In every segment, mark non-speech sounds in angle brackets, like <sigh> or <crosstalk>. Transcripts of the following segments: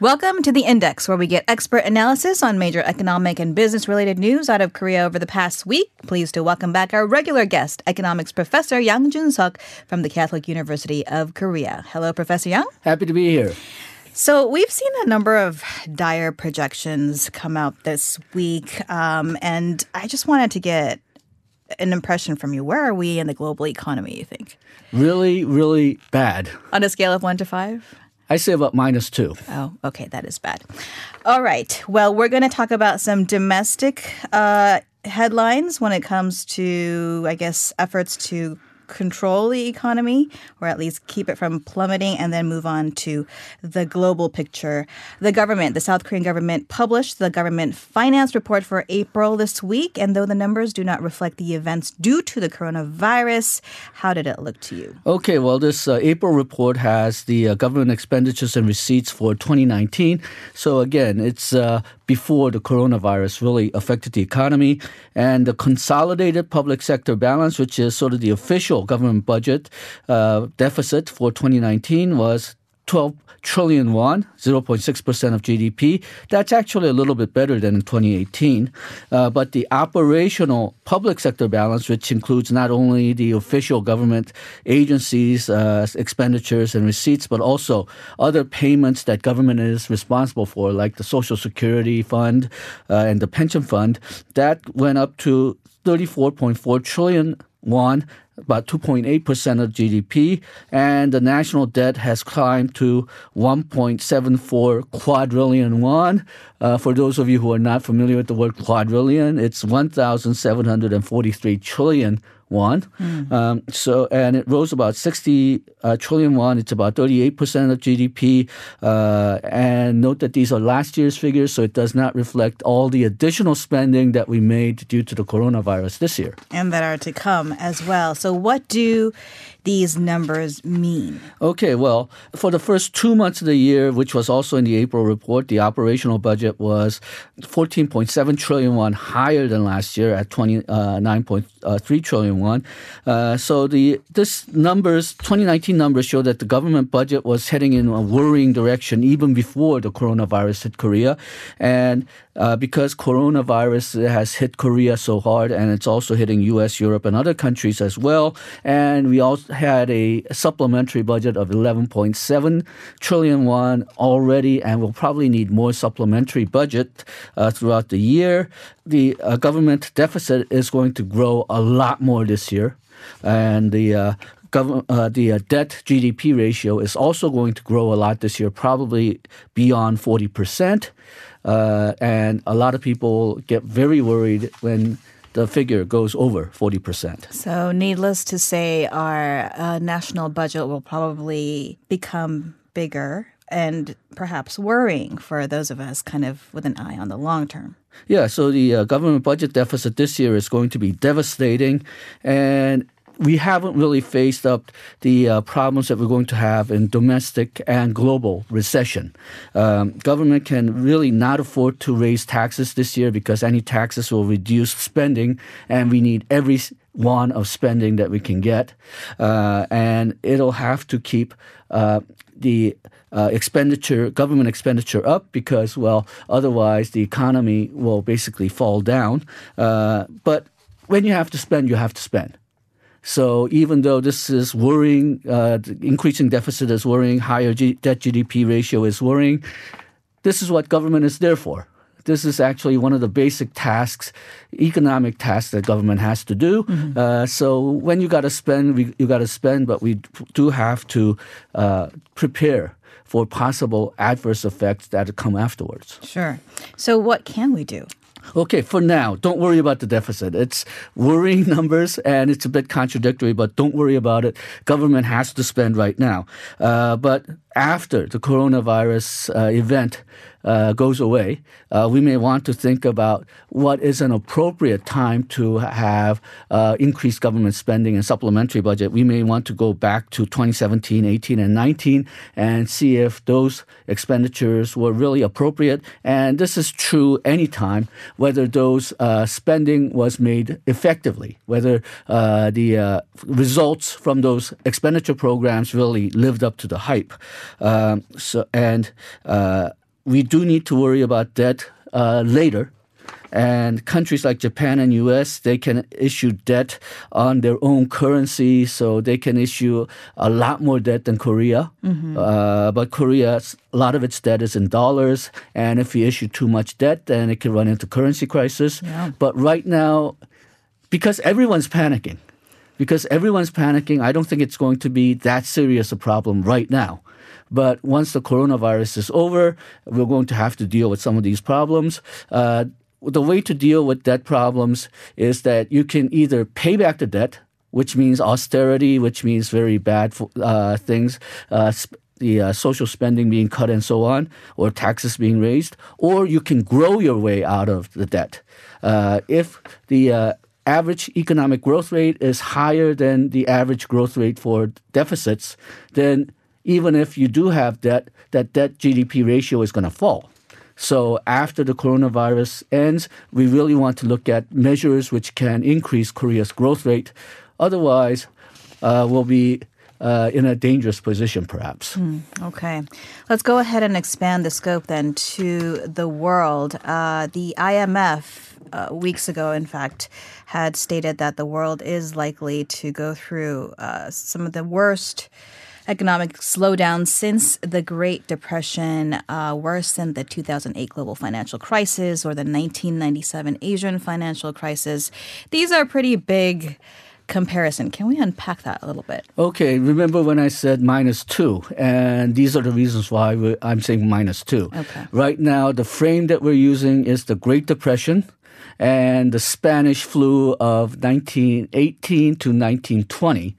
Welcome to the Index, where we get expert analysis on major economic and business related news out of Korea over the past week. Pleased to welcome back our regular guest, economics professor Yang Jun Suk from the Catholic University of Korea. Hello, Professor Yang. Happy to be here. So, we've seen a number of dire projections come out this week, um, and I just wanted to get an impression from you. Where are we in the global economy, you think? Really, really bad. On a scale of one to five? I say about minus two. Oh, okay, that is bad. All right. Well, we're going to talk about some domestic uh, headlines when it comes to, I guess, efforts to control the economy or at least keep it from plummeting and then move on to the global picture. The government, the South Korean government, published the government finance report for April this week. And though the numbers do not reflect the events due to the coronavirus, how did it look to you? Okay, well, this uh, April report has the uh, government expenditures and receipts for 2019. So again, it's uh, before the coronavirus really affected the economy. And the consolidated public sector balance, which is sort of the official government budget uh, deficit for 2019, was 12 trillion won, 0.6% of GDP. That's actually a little bit better than in 2018. Uh, but the operational public sector balance, which includes not only the official government agencies' uh, expenditures and receipts, but also other payments that government is responsible for, like the Social Security Fund uh, and the pension fund, that went up to 34.4 trillion won about 2.8% of GDP, and the national debt has climbed to 1.74 quadrillion won. Uh, for those of you who are not familiar with the word quadrillion, it's 1,743 trillion won. Mm. Um, so, and it rose about 60 uh, trillion won. It's about 38% of GDP. Uh, and note that these are last year's figures, so it does not reflect all the additional spending that we made due to the coronavirus this year. And that are to come as well. So, what do these numbers mean? Okay, well, for the first two months of the year, which was also in the April report, the operational budget was 14.7 trillion won higher than last year at 29.3 uh, won. Uh, so the this numbers 2019 numbers show that the government budget was heading in a worrying direction even before the coronavirus hit Korea, and uh, because coronavirus has hit Korea so hard, and it's also hitting U.S., Europe, and other countries as well. And we also had a supplementary budget of 11.7 trillion won already, and we'll probably need more supplementary budget uh, throughout the year. The uh, government deficit is going to grow a lot more this year, and the uh, uh, the uh, debt GDP ratio is also going to grow a lot this year, probably beyond 40%. Uh, and a lot of people get very worried when the figure goes over 40%. So, needless to say, our uh, national budget will probably become bigger and perhaps worrying for those of us kind of with an eye on the long term. Yeah, so the uh, government budget deficit this year is going to be devastating. And we haven't really faced up the uh, problems that we're going to have in domestic and global recession. Um, government can really not afford to raise taxes this year because any taxes will reduce spending, and we need every one of spending that we can get, uh, and it'll have to keep uh, the uh, expenditure, government expenditure up because, well, otherwise the economy will basically fall down. Uh, but when you have to spend, you have to spend. So even though this is worrying, uh, increasing deficit is worrying, higher G- debt GDP ratio is worrying, this is what government is there for. This is actually one of the basic tasks, economic tasks that government has to do. Mm-hmm. Uh, so when you got to spend, we, you got to spend, but we do have to uh, prepare for possible adverse effects that come afterwards. Sure. So what can we do? Okay, for now, don't worry about the deficit. It's worrying <laughs> numbers and it's a bit contradictory, but don't worry about it. Government has to spend right now. Uh, but after the coronavirus uh, event uh, goes away, uh, we may want to think about what is an appropriate time to have uh, increased government spending and supplementary budget. We may want to go back to 2017, 18, and 19 and see if those expenditures were really appropriate. And this is true anytime, whether those uh, spending was made effectively, whether uh, the results from those expenditure programs really lived up to the hype. Um, so, and we do need to worry about debt uh, later. And countries like Japan and US, they can issue debt on their own currency, so they can issue a lot more debt than Korea. Mm-hmm. Uh, but Korea, a lot of its debt is in dollars, and if you issue too much debt, then it can run into currency crisis. Yeah. But right now, because everyone's panicking, because everyone's panicking, I don't think it's going to be that serious a problem right now. But once the coronavirus is over, we're going to have to deal with some of these problems. Uh, the way to deal with debt problems is that you can either pay back the debt, which means austerity, which means very bad uh, things. Uh, sp- the uh, social spending being cut and so on, or taxes being raised, or you can grow your way out of the debt. Uh, if the uh, average economic growth rate is higher than the average growth rate for deficits, then even if you do have debt, that debt GDP ratio is going to fall. So after the coronavirus ends, we really want to look at measures which can increase Korea's growth rate. Otherwise, uh, we'll be uh, in a dangerous position, perhaps. Mm, okay. Let's go ahead and expand the scope then to the world. Uh, the IMF, uh, weeks ago, in fact, had stated that the world is likely to go through uh, some of the worst economic slowdown since the Great Depression, uh, worse than the 2008 global financial crisis or the 1997 Asian financial crisis. These are pretty big comparison. Can we unpack that a little bit? Okay, remember when I said minus two, and these are the reasons why I'm saying minus two. Okay. Right now, the frame that we're using is the Great Depression and the Spanish flu of 1918 to 1920,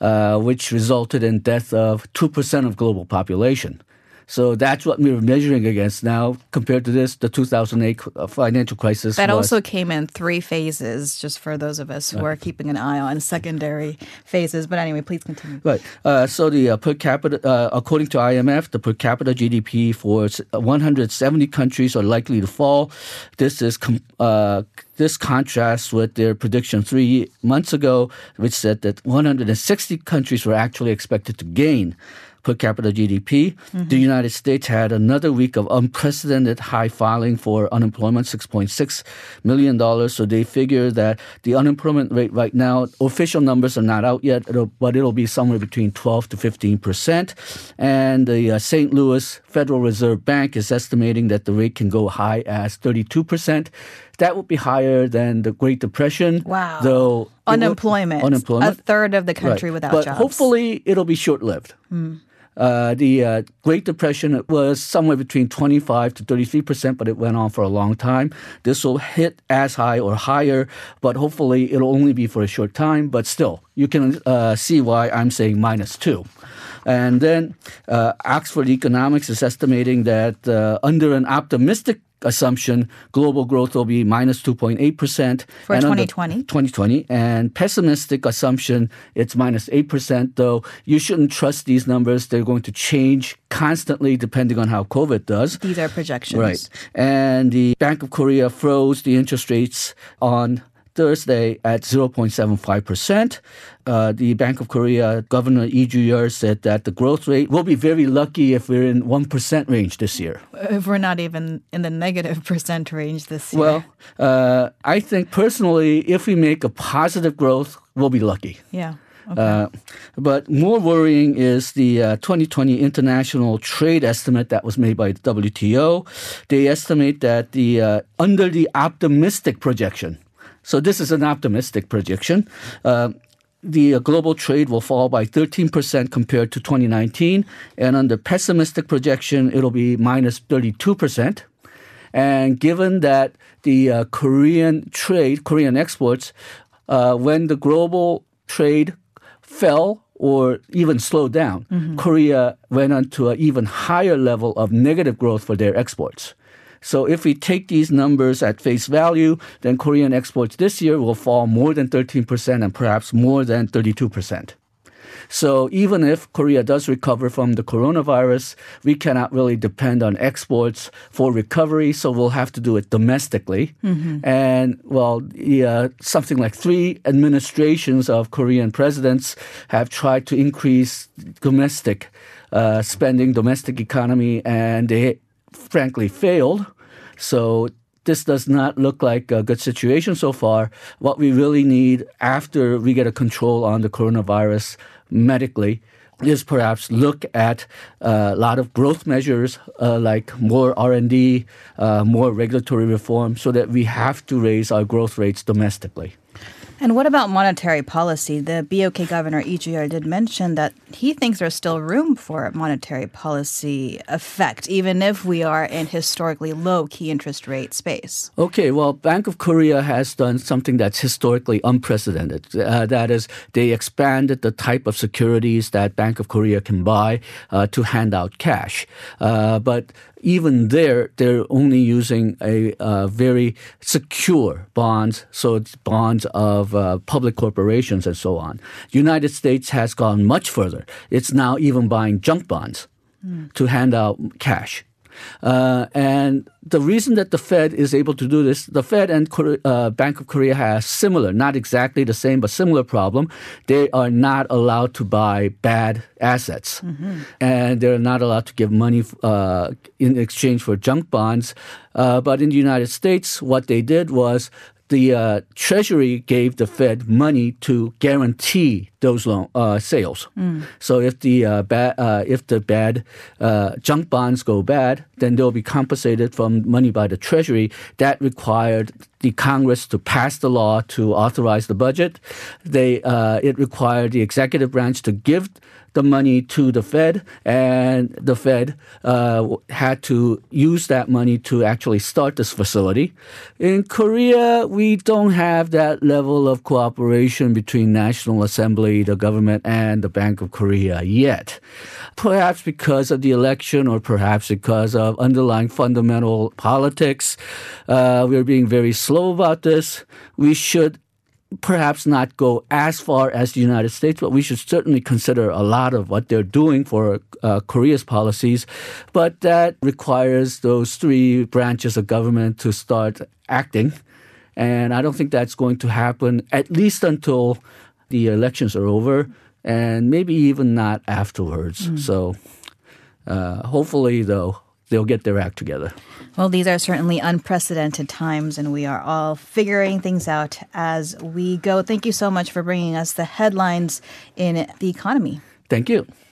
uh, which resulted in death of 2% of global population. So that's what we're measuring against now compared to this, the 2008 uh, financial crisis. That was, also came in three phases, just for those of us who are keeping an eye on secondary phases. But anyway, please continue. Right. Uh, so the uh, per capita, uh, according to IMF, the per capita GDP for 170 countries are likely to fall. This is com- uh, this contrasts with their prediction three months ago, which said that 160 countries were actually expected to gain per capita GDP. Mm-hmm. The United States had another week of unprecedented high filing for unemployment, $6.6 million. So they figure that the unemployment rate right now, official numbers are not out yet, but it'll be somewhere between 12 to 15 percent. And the uh, St. Louis Federal Reserve Bank is estimating that the rate can go high as 32 percent that would be higher than the Great Depression. Wow. Though unemployment, would, unemployment, a third of the country right. without but jobs. hopefully it'll be short lived. Mm. Uh, the uh, Great Depression was somewhere between 25 to 33 percent, but it went on for a long time. This will hit as high or higher, but hopefully it'll only be for a short time. But still, you can uh, see why I'm saying minus two. And then uh, Oxford Economics is estimating that uh, under an optimistic assumption, global growth will be minus 2.8%. For 2020. 2020. And pessimistic assumption, it's minus 8%, though you shouldn't trust these numbers. They're going to change constantly depending on how COVID does. These are projections. Right. And the Bank of Korea froze the interest rates on Thursday at 0.75%. Uh, the Bank of Korea Governor Lee Ju-yeol said that the growth rate will be very lucky if we're in 1% range this year. If we're not even in the negative <laughs> percent range this year. Well, uh, I think personally, if we make a positive growth, we'll be lucky. Yeah. Okay. Uh, but more worrying is the uh, 2020 international trade estimate that was made by the WTO. They estimate that the uh, under the optimistic projection, so this is an optimistic projection. Uh, the uh, global trade will fall by 13% compared to 2019. And under pessimistic projection, it'll be minus 32%. And given that the uh, Korean trade, Korean exports, uh, when the global trade fell or even slowed down, mm-hmm. Korea went on to an even higher level of negative growth for their exports. So if we take these numbers at face value, then Korean exports this year will fall more than 13% and perhaps more than 32%. So even if Korea does recover from the coronavirus, we cannot really depend on exports for recovery. So we'll have to do it domestically. Mm-hmm. And well, yeah, something like three administrations of Korean presidents have tried to increase domestic uh, spending, domestic economy, and they frankly failed. So this does not look like a good situation so far. What we really need after we get a control on the coronavirus medically is perhaps look at a lot of growth measures uh, like more R&D, uh, more regulatory reform so that we have to raise our growth rates domestically. And what about monetary policy? The BOK governor Ju-yeol did mention that he thinks there's still room for monetary policy effect, even if we are in historically low key interest rate space. Okay, well, Bank of Korea has done something that's historically unprecedented. Uh, that is, they expanded the type of securities that Bank of Korea can buy uh, to hand out cash. Uh, but even there, they're only using a uh, very secure bonds, so it's bonds of uh, public corporations and so on. United States has gone much further. It's now even buying junk bonds mm. to hand out cash. Uh, and the reason that the Fed is able to do this, the Fed and uh, Bank of Korea has similar, not exactly the same, but similar problem. They are not allowed to buy bad assets, mm-hmm. and they're not allowed to give money uh, in exchange for junk bonds. Uh, but in the United States, what they did was the uh, Treasury gave the Fed money to guarantee those loan uh, sales. Mm. So if the uh, bad uh, if the bad uh, junk bonds go bad, then they'll be compensated from money by the Treasury. That required the Congress to pass the law to authorize the budget. They uh, it required the executive branch to give the money to the Fed, and the Fed uh, had to use that money to actually start this facility. In Korea, we don't have that level of cooperation between National Assembly, the government, and the Bank of Korea yet. Perhaps because of the election, or perhaps because of underlying fundamental politics, uh, we're being very slow about this. We should perhaps not go as far as the United States, but we should certainly consider a lot of what they're doing for uh, Korea's policies. But that requires those three branches of government to start acting. And I don't think that's going to happen at least until the elections are over and maybe even not afterwards. Mm. So uh, hopefully, though, they'll get their act together. Well, these are certainly unprecedented times, and we are all figuring things out as we go. Thank you so much for bringing us the headlines in the economy. Thank you.